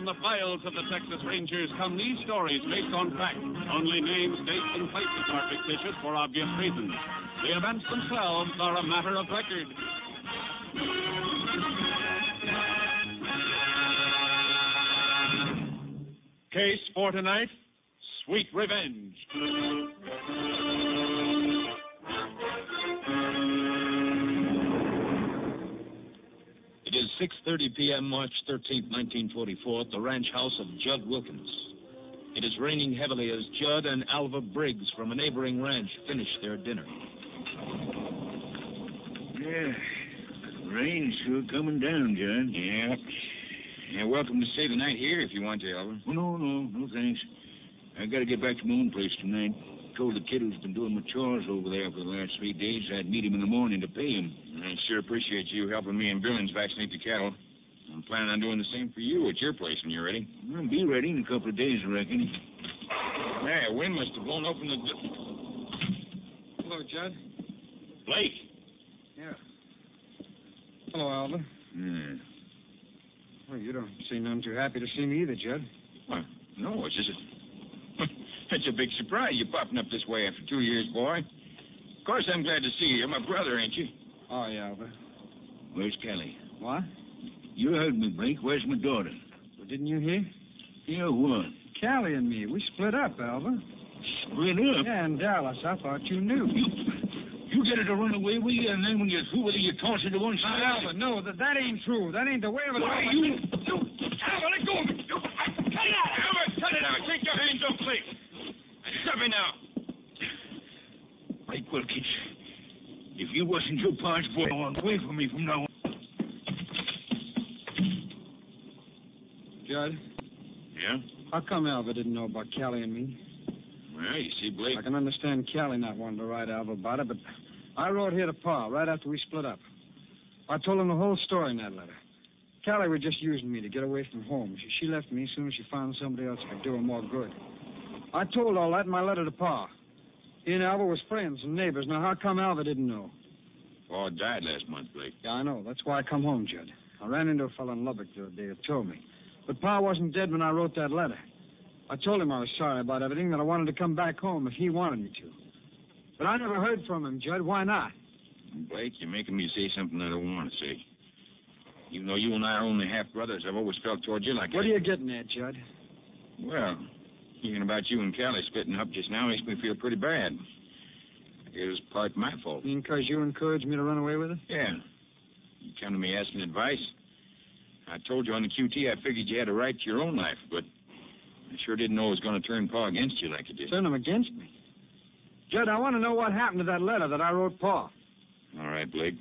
From the files of the Texas Rangers come these stories based on fact. Only names, dates, and places are fictitious for obvious reasons. The events themselves are a matter of record. Case for tonight Sweet Revenge. 30 p.m., March 13, 1944, at the ranch house of Judd Wilkins. It is raining heavily as Judd and Alva Briggs from a neighboring ranch finish their dinner. Yeah, rain's sure coming down, Judd. Yeah. You're welcome to stay the night here if you want to, Alva. Oh, no, no, no thanks. I gotta get back to my own place tonight. Told the kid who's been doing my chores over there for the last three days I'd meet him in the morning to pay him. I sure appreciate you helping me and Billings vaccinate the cattle. I'm planning on doing the same for you at your place when you're ready. I'll be ready in a couple of days, I reckon. Hey, a wind must have blown open the. Do- Hello, Judd. Blake. Yeah. Hello, Alva. Hmm. Well, you don't seem none too happy to see me either, Judd. Well, no, it's just a. it's a big surprise you popping up this way after two years, boy. Of course, I'm glad to see you. You're my brother, ain't you? Oh, yeah, Alva. Where's Kelly? What? You heard me, Blake. Where's my daughter? Well, didn't you hear? Yeah, what? Callie and me, we split up, Alva. Split up? Yeah, in Dallas. I thought you knew. You, you get her to run away with you, and then when you're through with her, you toss her to one side. Alva, no, that, that ain't true. That ain't the way of it. Why, you... you Alva, let go of me! You, cut it out! Alva, cut it out. Take your hands off, Blake. Stop me now. Blake Wilkins, you wasn't your pa's boy, walk away from me from now on. Judd, Yeah? how come Alva didn't know about Callie and me? Well, you see, Blake. I can understand Callie not wanting to write Alva about it, but I wrote here to Pa right after we split up. I told him the whole story in that letter. Callie was just using me to get away from home. She, she left me as soon as she found somebody else who could do her more good. I told all that in my letter to Pa. He and Alva was friends and neighbors. Now, how come Alva didn't know? Paul died last month, Blake. Yeah, I know. That's why I come home, Judd. I ran into a fellow in Lubbock the other day who told me. But Pa wasn't dead when I wrote that letter. I told him I was sorry about everything, that I wanted to come back home if he wanted me to. But I never heard from him, Judd. Why not? Blake, you're making me say something I don't want to say. Even though you and I are only half brothers, I've always felt toward you like What I... are you getting at, Judd? Well, hearing about you and Callie splitting up just now makes me feel pretty bad. It was part my fault. You mean because you encouraged me to run away with her? Yeah. You come to me asking advice. I told you on the QT I figured you had a right to your own life, but I sure didn't know it was going to turn Pa against you like it did. Turn him against me. Judd, I want to know what happened to that letter that I wrote Pa. All right, Blake.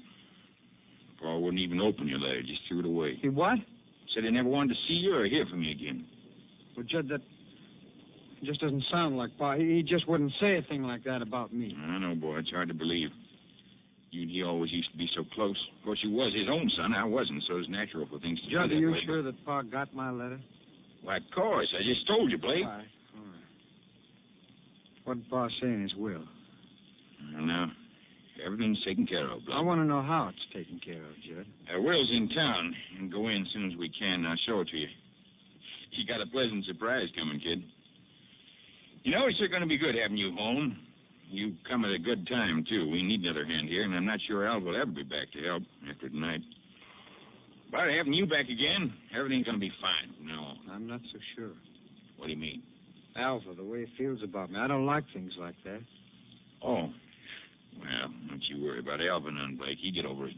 Pa wouldn't even open your letter, just threw it away. He what? Said he never wanted to see you or hear from you again. Well, Judd, that just doesn't sound like Pa. He, just wouldn't say a thing like that about me. I know, boy. It's hard to believe. You and he always used to be so close. Of course, you was his own son. I wasn't, so it's natural for things to Judd, be are you way. sure that Pa got my letter? Why, of course. I just told you, Blake. All right. All right. What did Pa say in his will? Well, now, everything's taken care of, Blake. I want to know how it's taken care of, Judd. Uh, Will's in town, and go in as soon as we can. I'll show it to you. You got a pleasant surprise coming, kid. You know, it's going to be good having you home. You come at a good time, too. We need another hand here, and I'm not sure Al will ever be back to help after tonight. But having you back again, everything's going to be fine from now. I'm not so sure. What do you mean? Alva, the way he feels about me, I don't like things like that. Oh. Well, don't you worry about Alvin and Blake. He get over it.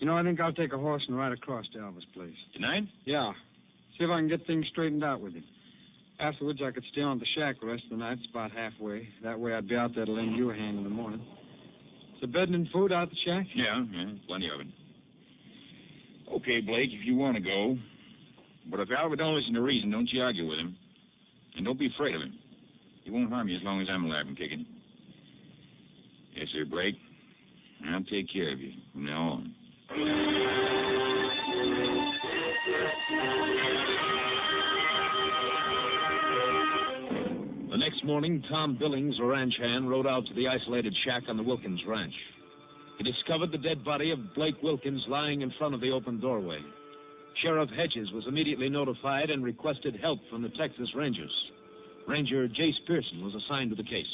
You know, I think I'll take a horse and ride across to Alva's place. Tonight? Yeah. See if I can get things straightened out with him. Afterwards, I could stay on the shack the rest of the night. It's about halfway. That way, I'd be out there to lend you a hand in the morning. There bedding and food out the shack? Yeah, yeah, plenty of it. Okay, Blake, if you want to go. But if Albert don't listen to reason, don't you argue with him. And don't be afraid of him. He won't harm you as long as I'm alive and kicking. Yes, sir, Blake. I'll take care of you from now on. Morning, Tom Billings, a ranch hand, rode out to the isolated shack on the Wilkins ranch. He discovered the dead body of Blake Wilkins lying in front of the open doorway. Sheriff Hedges was immediately notified and requested help from the Texas Rangers. Ranger Jace Pearson was assigned to the case.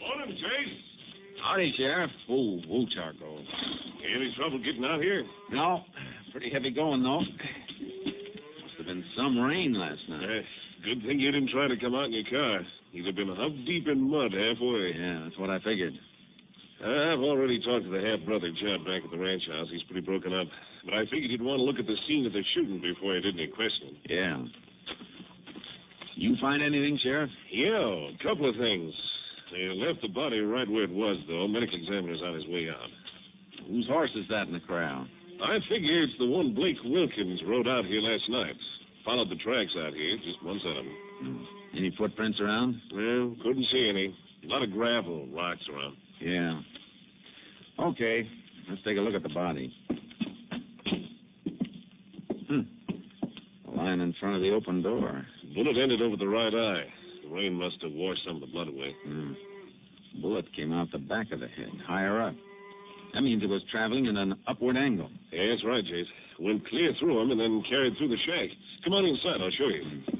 Morning, Jace. Howdy, Sheriff. Oh, oh, charcoal. Any trouble getting out here? No, pretty heavy going though. Must have been some rain last night. Eh, good thing you didn't try to come out in your car. You'd have been hub deep in mud halfway. Yeah, that's what I figured. I've already talked to the half brother Judd back at the ranch house. He's pretty broken up. But I figured you'd want to look at the scene of the shooting before you did any questioning. Yeah. You find anything, Sheriff? Yeah, a couple of things. They left the body right where it was, though. Medical examiner's on his way out. Whose horse is that in the crowd? I figure it's the one Blake Wilkins rode out here last night. Followed the tracks out here, just one set of them. Hmm. Any footprints around? Well, couldn't see any. A lot of gravel, rocks around. Yeah. Okay, let's take a look at the body. Hmm. Lying in front of the open door. Bullet ended over the right eye. The rain must have washed some of the blood away. Hmm. Bullet came out the back of the head, higher up. That means it was traveling in an upward angle. Yeah, that's right, Jace. Went clear through him and then carried through the shack. Come on inside, I'll show you.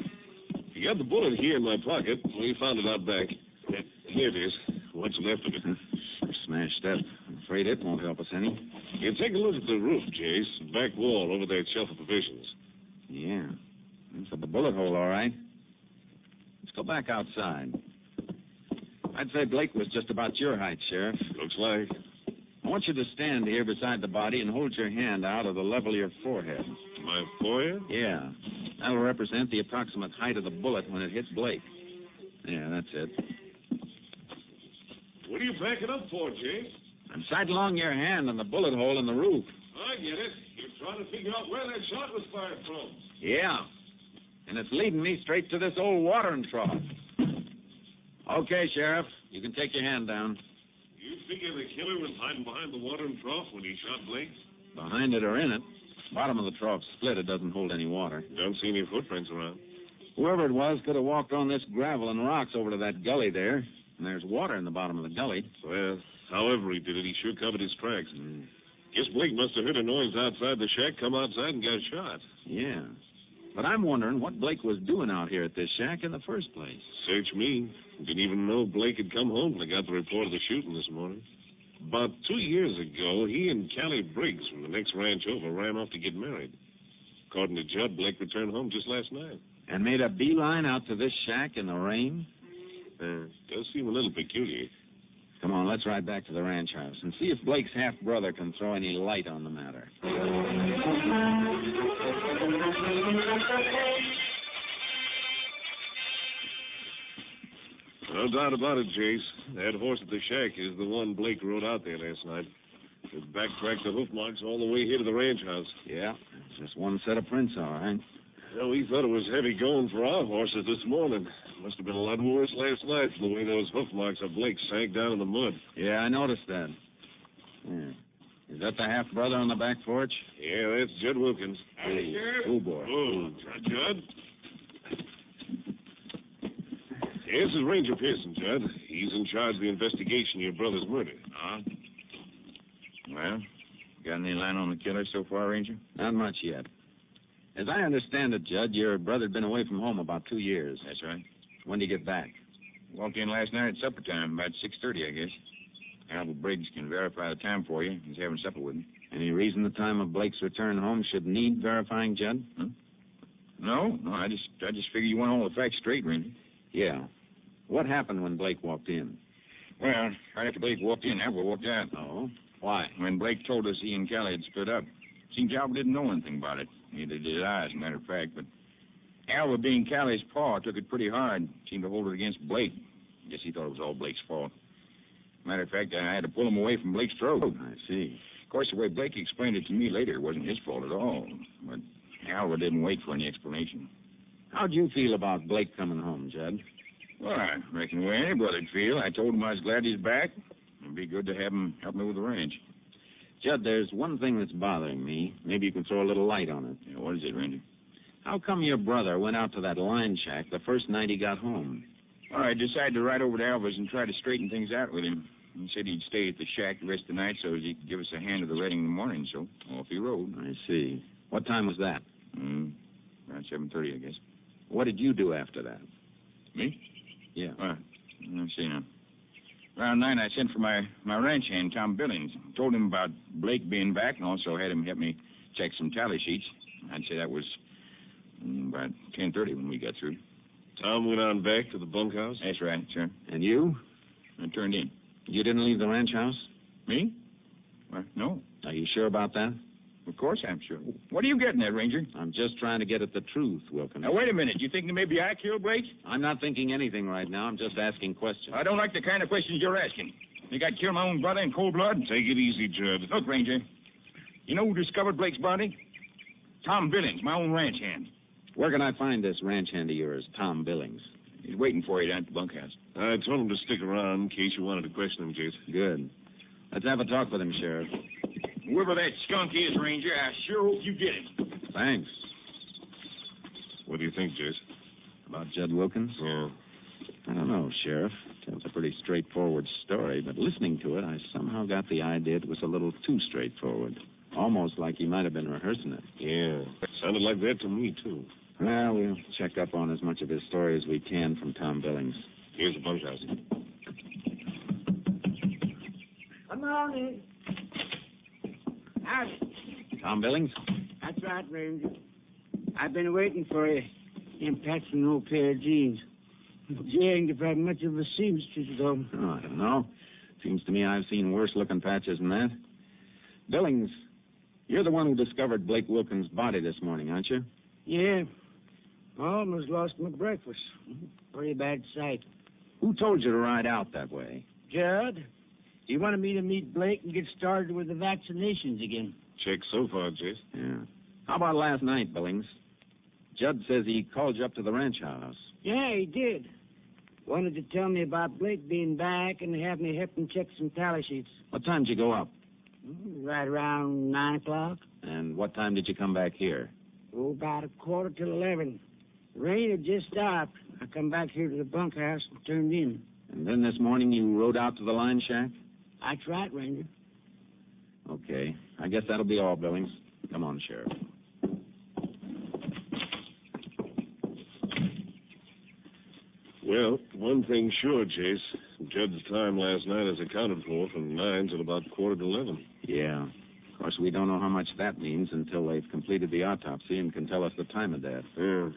You got the bullet here in my pocket. We found it out back. Here it is. What's left of it. Smashed up. I'm afraid it won't help us any. You take a look at the roof, Jace. Back wall over that shelf of provisions. Yeah. That's a bullet hole, all right. Let's go back outside. I'd say Blake was just about your height, Sheriff. Looks like. I want you to stand here beside the body and hold your hand out of the level of your forehead. My forehead? Yeah. That'll represent the approximate height of the bullet when it hit Blake. Yeah, that's it. What are you backing up for, Jace? I'm sidelong your hand on the bullet hole in the roof. I get it. You're trying to figure out where that shot was fired from. Yeah. And it's leading me straight to this old watering trough. Okay, Sheriff. You can take your hand down. You figure the killer was hiding behind the watering trough when he shot Blake? Behind it or in it. Bottom of the trough split. It doesn't hold any water. Don't see any footprints around. Whoever it was could have walked on this gravel and rocks over to that gully there. And there's water in the bottom of the gully. Well, however he did it, he sure covered his tracks. Guess Blake must have heard a noise outside the shack, come outside, and got shot. Yeah. But I'm wondering what Blake was doing out here at this shack in the first place. Search me. Didn't even know Blake had come home when I got the report of the shooting this morning. About two years ago, he and Callie Briggs from the next ranch over ran off to get married. According to Judd, Blake returned home just last night. And made a beeline out to this shack in the rain? Uh, does seem a little peculiar. Come on, let's ride back to the ranch house and see if Blake's half brother can throw any light on the matter. No doubt about it, Jace. That horse at the shack is the one Blake rode out there last night. It backtracked the hoof marks all the way here to the ranch house. Yeah, it's just one set of prints, all right. Well, we thought it was heavy going for our horses this morning. Must have been a lot worse last night from the way those hoof marks of Blake sank down in the mud. Yeah, I noticed that. Yeah. Is that the half brother on the back porch? Yeah, that's Judd Wilkins. Howdy, Sheriff. Oh, boy. Oh, Judd. This is Ranger Pearson, Judd. He's in charge of the investigation of your brother's murder. Huh? Well, got any line on the killer so far, Ranger? Not much yet. As I understand it, Judd, your brother'd been away from home about two years. That's right. When did he get back? Walked in last night at supper time, about 6.30, I guess. Albert Briggs can verify the time for you. He's having supper with me. Any reason the time of Blake's return home should need verifying, Judd? Huh? No, no, I just I just figure you want all the facts straight, Ranger. Yeah. What happened when Blake walked in? Well, right after Blake walked in, Albert walked out. Oh? Why? When Blake told us he and Callie had split up. Seems Albert didn't know anything about it. Neither did I, as a matter of fact. But Albert, being Callie's paw, took it pretty hard. Seemed to hold it against Blake. Guess he thought it was all Blake's fault. Matter of fact, I had to pull him away from Blake's throat. Oh, I see. Of course, the way Blake explained it to me later, it wasn't his fault at all. But Albert didn't wait for any explanation. How'd you feel about Blake coming home, Judd? Well, I reckon the way any brother'd feel. I told him I was glad he's back. It'd be good to have him help me with the ranch. Judd, there's one thing that's bothering me. Maybe you can throw a little light on it. Yeah, what is it, Ranger? How come your brother went out to that line shack the first night he got home? Well, I decided to ride over to Alva's and try to straighten things out with him. He said he'd stay at the shack the rest of the night so he could give us a hand at the wedding in the morning, so off he rode. I see. What time was that? Mm, around 7.30, I guess. What did you do after that? Me? Yeah. Well, let's see now. Around nine, I sent for my, my ranch hand, Tom Billings. Told him about Blake being back and also had him help me check some tally sheets. I'd say that was mm, about 10.30 when we got through. Tom went on back to the bunkhouse? That's right, sir. And you? I turned in. You didn't leave the ranch house? Me? Well, no. Are you sure about that? Of course I'm sure. What are you getting at, Ranger? I'm just trying to get at the truth, Wilkins. Now, wait a minute. You think maybe I killed Blake? I'm not thinking anything right now. I'm just asking questions. I don't like the kind of questions you're asking. Think I'd kill my own brother in cold blood? Take it easy, Judd. Look, Ranger. You know who discovered Blake's body? Tom Billings, my own ranch hand. Where can I find this ranch hand of yours, Tom Billings? He's waiting for you down at the bunkhouse. I told him to stick around in case you wanted to question him, Jace. Good. Let's have a talk with him, Sheriff. Whoever that skunk is, Ranger, I sure hope you get him. Thanks. What do you think, Jace? About Judd Wilkins? Yeah. I don't know, Sheriff. Tells a pretty straightforward story, but listening to it, I somehow got the idea it was a little too straightforward. Almost like he might have been rehearsing it. Yeah. Sounded like that to me, too. Well, we'll check up on as much of his story as we can from Tom Billings. Here's the bunkhouse. Come on in. Howdy. Tom Billings? That's right, Ranger. I've been waiting for you in patching an old pair of jeans. Gee, ain't if had much of a seamstress, though. Oh, I don't know. Seems to me I've seen worse looking patches than that. Billings, you're the one who discovered Blake Wilkins' body this morning, aren't you? Yeah. Almost lost my breakfast. Pretty bad sight. Who told you to ride out that way? Judd, he wanted me to meet Blake and get started with the vaccinations again. Check so far, Jace. Yeah. How about last night, Billings? Judd says he called you up to the ranch house. Yeah, he did. Wanted to tell me about Blake being back and have me help him check some tally sheets. What time did you go up? Mm, right around nine o'clock. And what time did you come back here? Oh, about a quarter till eleven. Rain had just stopped. I come back here to the bunkhouse and turned in. And then this morning you rode out to the line shack? That's right, Ranger. Okay. I guess that'll be all, Billings. Come on, Sheriff. Well, one thing's sure, Jace. Judd's time last night is accounted for from nine till about quarter to eleven. Yeah. Of course, we don't know how much that means until they've completed the autopsy and can tell us the time of death. Yeah.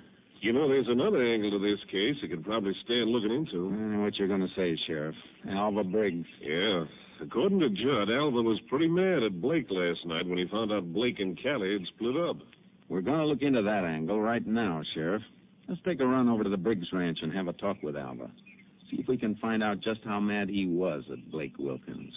You know, there's another angle to this case you could probably stand looking into. Uh, what you're going to say, Sheriff? Alva Briggs. Yeah. According to Judd, Alva was pretty mad at Blake last night when he found out Blake and Callie had split up. We're going to look into that angle right now, Sheriff. Let's take a run over to the Briggs Ranch and have a talk with Alva. See if we can find out just how mad he was at Blake Wilkins.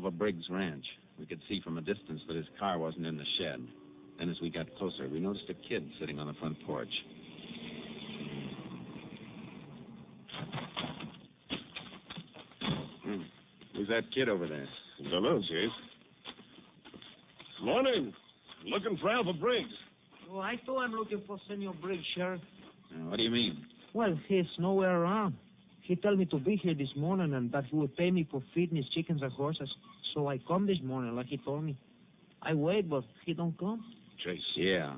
Alva Briggs Ranch. We could see from a distance that his car wasn't in the shed. Then, as we got closer, we noticed a kid sitting on the front porch. Hmm. Who's that kid over there? Don't know, Jace. Morning. Looking for Alva Briggs. Oh, I thought I'm looking for Senor Briggs, Sheriff. Uh, what do you mean? Well, he's nowhere around. He told me to be here this morning and that he would pay me for feeding his chickens and horses. So I come this morning like he told me. I wait, but he don't come. Jace. Yeah.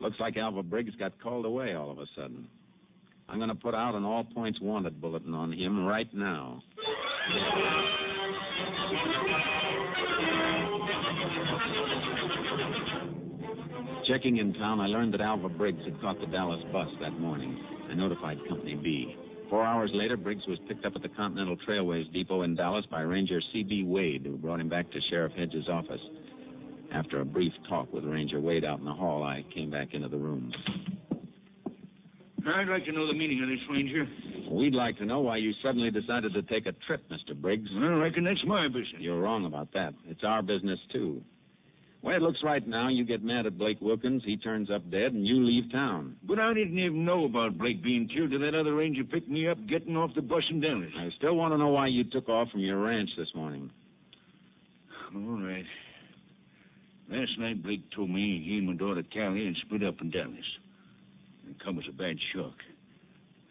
Looks like Alva Briggs got called away all of a sudden. I'm going to put out an all points wanted bulletin on him right now. Checking in town, I learned that Alva Briggs had caught the Dallas bus that morning. I notified Company B. Four hours later, Briggs was picked up at the Continental Trailways Depot in Dallas by Ranger C.B. Wade, who brought him back to Sheriff Hedges' office. After a brief talk with Ranger Wade out in the hall, I came back into the room. I'd like to know the meaning of this, Ranger. We'd like to know why you suddenly decided to take a trip, Mr. Briggs. I reckon that's my business. You're wrong about that. It's our business, too. Way it looks right now, you get mad at Blake Wilkins, he turns up dead, and you leave town. But I didn't even know about Blake being killed till that other ranger picked me up getting off the bus in Dallas. I still want to know why you took off from your ranch this morning. All right. Last night, Blake told me he and my daughter Callie had split up in Dallas. It come as a bad shock.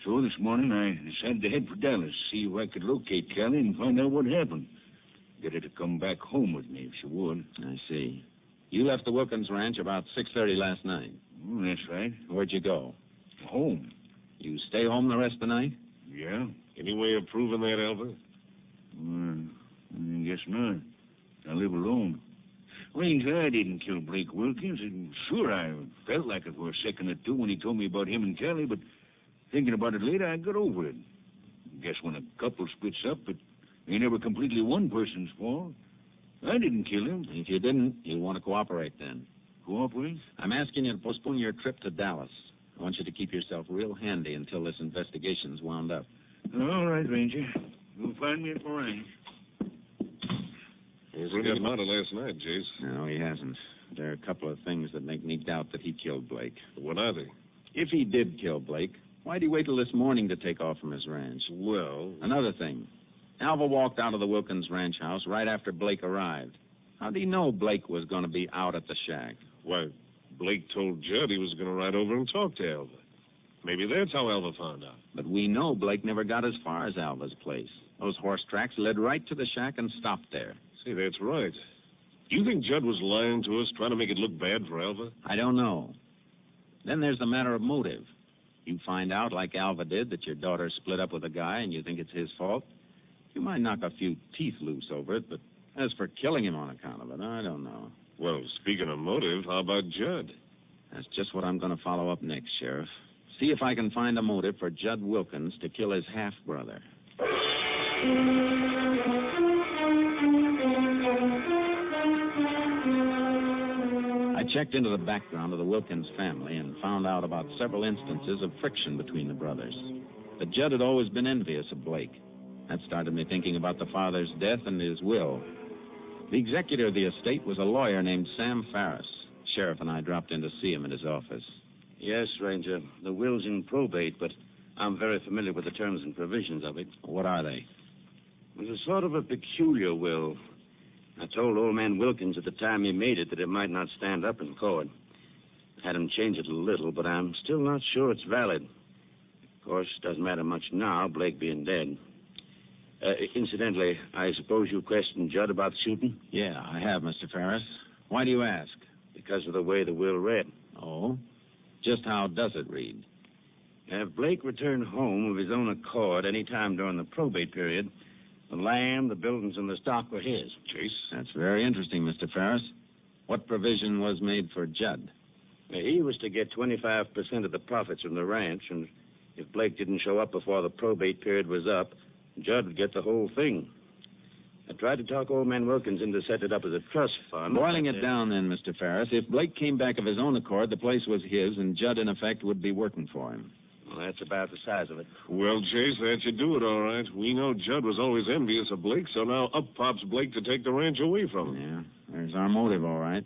So this morning, I decided to head for Dallas, see if I could locate Callie and find out what happened. Get her to come back home with me if she would. I see. You left the Wilkins ranch about 6.30 last night. Oh, that's right. Where'd you go? Home. You stay home the rest of the night? Yeah? Any way of proving that, Alva? Well, I guess not. I live alone. Ranger, I didn't kill Blake Wilkins, and sure, I felt like it for a second or two when he told me about him and Kelly, but thinking about it later, I got over it. Guess when a couple splits up, it ain't ever completely one person's fault. I didn't kill him. If you didn't, you'll want to cooperate then. Cooperate? I'm asking you to postpone your trip to Dallas. I want you to keep yourself real handy until this investigation's wound up. All right, Ranger. You'll find me at my ranch. He's gotten out of last night, Jace. No, he hasn't. There are a couple of things that make me doubt that he killed Blake. What are they? If he did kill Blake, why'd he wait till this morning to take off from his ranch? Well, Another thing. Alva walked out of the Wilkins ranch house right after Blake arrived. How'd he know Blake was going to be out at the shack? why, Blake told Judd he was going to ride over and talk to Alva. Maybe that's how Alva found out. But we know Blake never got as far as Alva's place. Those horse tracks led right to the shack and stopped there. See, that's right. Do You think Judd was lying to us, trying to make it look bad for Alva? I don't know. Then there's the matter of motive. You find out, like Alva did, that your daughter split up with a guy and you think it's his fault. You might knock a few teeth loose over it, but as for killing him on account of it, I don't know. Well, speaking of motive, how about Judd? That's just what I'm going to follow up next, Sheriff. See if I can find a motive for Judd Wilkins to kill his half brother. I checked into the background of the Wilkins family and found out about several instances of friction between the brothers. But Judd had always been envious of Blake. That started me thinking about the father's death and his will. The executor of the estate was a lawyer named Sam Farris. Sheriff and I dropped in to see him in his office. Yes, Ranger. The will's in probate, but I'm very familiar with the terms and provisions of it. What are they? It was a sort of a peculiar will. I told old man Wilkins at the time he made it that it might not stand up in court. Had him change it a little, but I'm still not sure it's valid. Of course, it doesn't matter much now, Blake being dead. Uh, incidentally, I suppose you questioned Judd about the shooting? Yeah, I have, Mr. Ferris. Why do you ask? because of the way the will read. Oh? Just how does it read? If Blake returned home of his own accord any time during the probate period, the land, the buildings, and the stock were his. Jace? That's very interesting, Mr. Ferris. What provision was made for Judd? He was to get 25% of the profits from the ranch, and if Blake didn't show up before the probate period was up, Judd would get the whole thing. I tried to talk old man Wilkins into setting it up as a trust fund. Boiling it down then, Mr. Ferris, if Blake came back of his own accord, the place was his, and Judd, in effect, would be working for him. Well, that's about the size of it. Well, Jace, that should do it all right. We know Judd was always envious of Blake, so now up pops Blake to take the ranch away from him. Yeah, there's our motive, all right.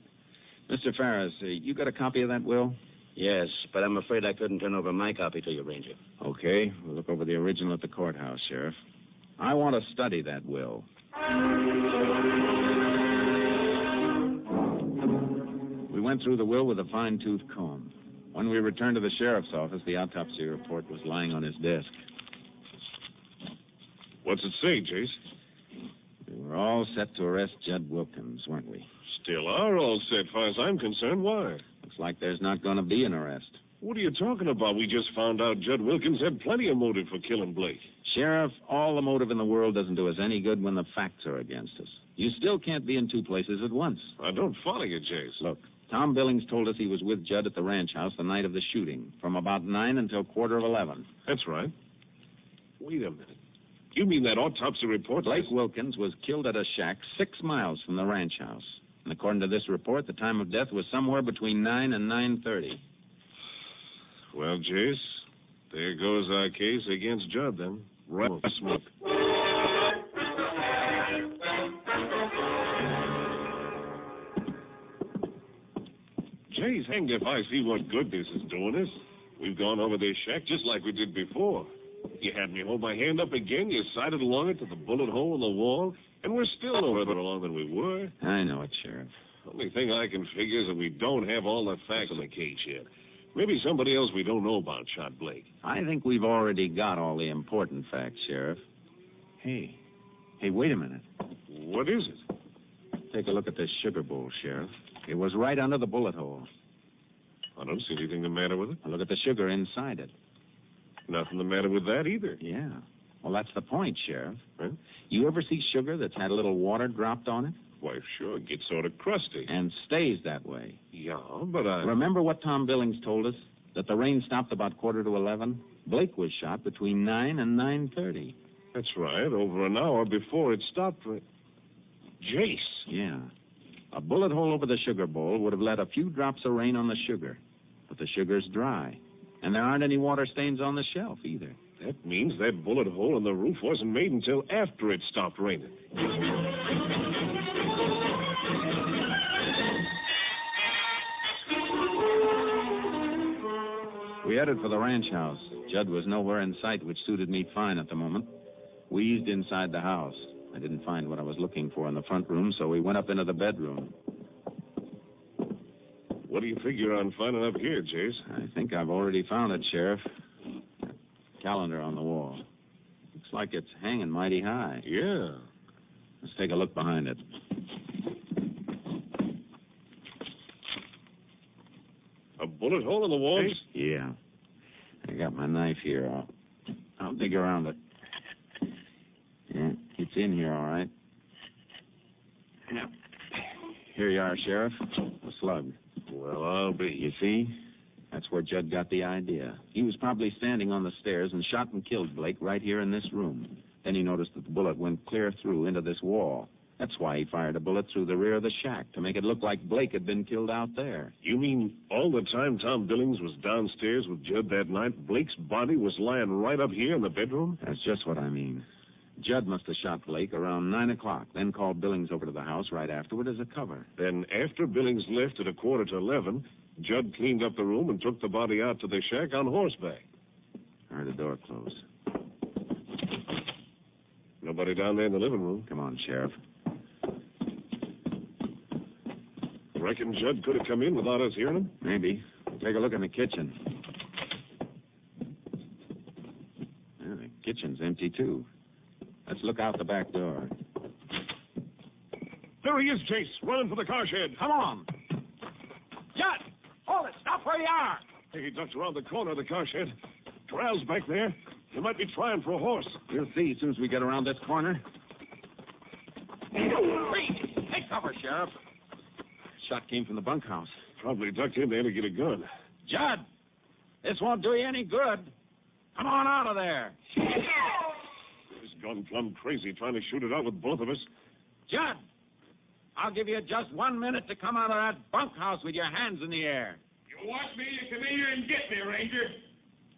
Mr. Ferris, uh, you got a copy of that will? Yes, but I'm afraid I couldn't turn over my copy to you, Ranger. Okay, we'll look over the original at the courthouse, Sheriff. I want to study that will. We went through the will with a fine tooth comb. When we returned to the sheriff's office, the autopsy report was lying on his desk. What's it say, Jace? We were all set to arrest Judd Wilkins, weren't we? Still are all set, far as I'm concerned. Why? Looks like there's not going to be an arrest. What are you talking about? We just found out Judd Wilkins had plenty of motive for killing Blake. Sheriff, all the motive in the world doesn't do us any good when the facts are against us. You still can't be in two places at once. I don't follow you, Jace. Look, Tom Billings told us he was with Judd at the ranch house the night of the shooting, from about nine until quarter of eleven. That's right. Wait a minute. You mean that autopsy report? Blake Wilkins was killed at a shack six miles from the ranch house. And according to this report, the time of death was somewhere between nine and nine thirty. Well, Jace, there goes our case against Judd, then. Right smoke. Jace, hanged if I see what good this is doing us. We've gone over this shack just like we did before. You had me hold my hand up again, you sighted along it to the bullet hole in the wall, and we're still no further along than we were. I know it, Sheriff. Only thing I can figure is that we don't have all the facts in the case yet. Maybe somebody else we don't know about shot Blake. I think we've already got all the important facts, Sheriff. Hey, hey, wait a minute. What is it? Take a look at this sugar bowl, Sheriff. It was right under the bullet hole. I don't see anything the matter with it. Now look at the sugar inside it. Nothing the matter with that either. Yeah. Well, that's the point, Sheriff. Huh? You ever see sugar that's had a little water dropped on it? Why, sure, it gets sort of crusty. And stays that way. Yeah, but I. Remember what Tom Billings told us? That the rain stopped about quarter to eleven? Blake was shot between nine and nine thirty. That's right, over an hour before it stopped. Jace. Yeah. A bullet hole over the sugar bowl would have let a few drops of rain on the sugar. But the sugar's dry. And there aren't any water stains on the shelf either. That means that bullet hole in the roof wasn't made until after it stopped raining. We headed for the ranch house. Judd was nowhere in sight, which suited me fine at the moment. We eased inside the house. I didn't find what I was looking for in the front room, so we went up into the bedroom. What do you figure on finding up here, Jace? I think I've already found it, Sheriff. That calendar on the wall. Looks like it's hanging mighty high. Yeah. Let's take a look behind it. A bullet hole in the wall? Yeah. I got my knife here. I'll, I'll dig around it. Yeah, it's in here, all right. Yeah. Here you are, Sheriff. A slug. Well, I'll be. You see? That's where Judd got the idea. He was probably standing on the stairs and shot and killed Blake right here in this room. Then he noticed that the bullet went clear through into this wall. That's why he fired a bullet through the rear of the shack to make it look like Blake had been killed out there. You mean all the time Tom Billings was downstairs with Judd that night, Blake's body was lying right up here in the bedroom? That's just what I mean. Judd must have shot Blake around 9 o'clock, then called Billings over to the house right afterward as a cover. Then, after Billings left at a quarter to eleven, Judd cleaned up the room and took the body out to the shack on horseback. I heard the door close. Nobody down there in the living room. Come on, Sheriff. Reckon Judd could have come in without us hearing him? Maybe. Take a look in the kitchen. Yeah, the kitchen's empty, too. Let's look out the back door. There he is, Jace, running for the car shed. Come on. Judd! Hold it! Stop where you are! Hey, ducked around the corner of the car shed. Corral's back there. He might be trying for a horse. We'll see as soon as we get around this corner. Freeze! Take cover, Sheriff. Shot came from the bunkhouse. Probably ducked in there to get a gun. Judd! This won't do you any good. Come on out of there. He's gone plumb crazy trying to shoot it out with both of us. Judd! I'll give you just one minute to come out of that bunkhouse with your hands in the air. You want me to come in here and get me, Ranger?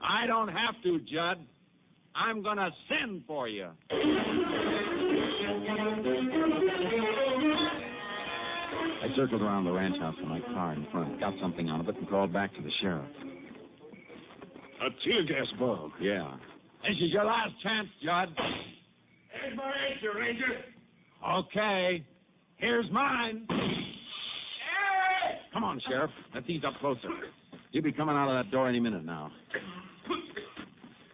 I don't have to, Judd. I'm going to send for you. I circled around the ranch house with my car in front, got something out of it, and called back to the sheriff. A tear gas bomb. Yeah. This is your last chance, Judd. There's my answer, Ranger. Okay. Here's mine. Come on, Sheriff. Let's ease up closer. You'll be coming out of that door any minute now.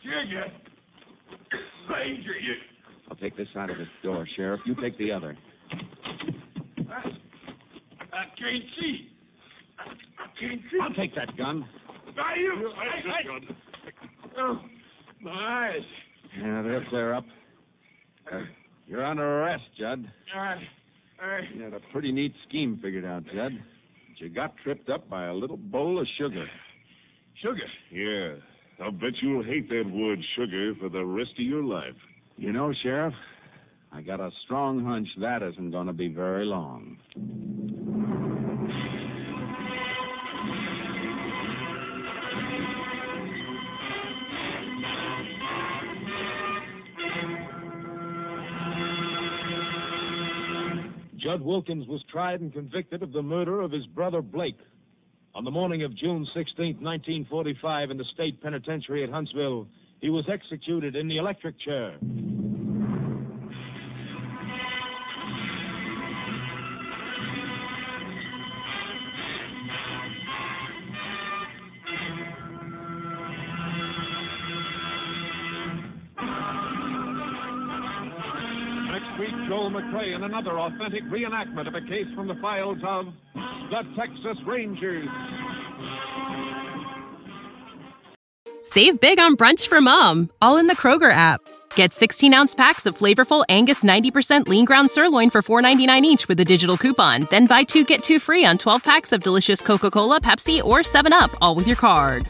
Jigga. Ranger, you. I'll take this side of this door, Sheriff. You take the other. Ah. I, I can't see. I can't see. I'll take that gun. Are you? I, I, oh, my eyes. Yeah, they'll clear up. Uh, you're under arrest, Judd. All right. All right. You had a pretty neat scheme figured out, Judd. But you got tripped up by a little bowl of sugar. Sugar? Yeah. I'll bet you'll hate that word sugar for the rest of your life. You know, Sheriff, I got a strong hunch that isn't going to be very long. Judd Wilkins was tried and convicted of the murder of his brother Blake. On the morning of June 16, 1945, in the state penitentiary at Huntsville, he was executed in the electric chair. Joel McCrea in another authentic reenactment of a case from the files of the Texas Rangers. Save big on brunch for mom, all in the Kroger app. Get 16 ounce packs of flavorful Angus 90% lean ground sirloin for $4.99 each with a digital coupon. Then buy two get two free on 12 packs of delicious Coca Cola, Pepsi, or 7UP, all with your card.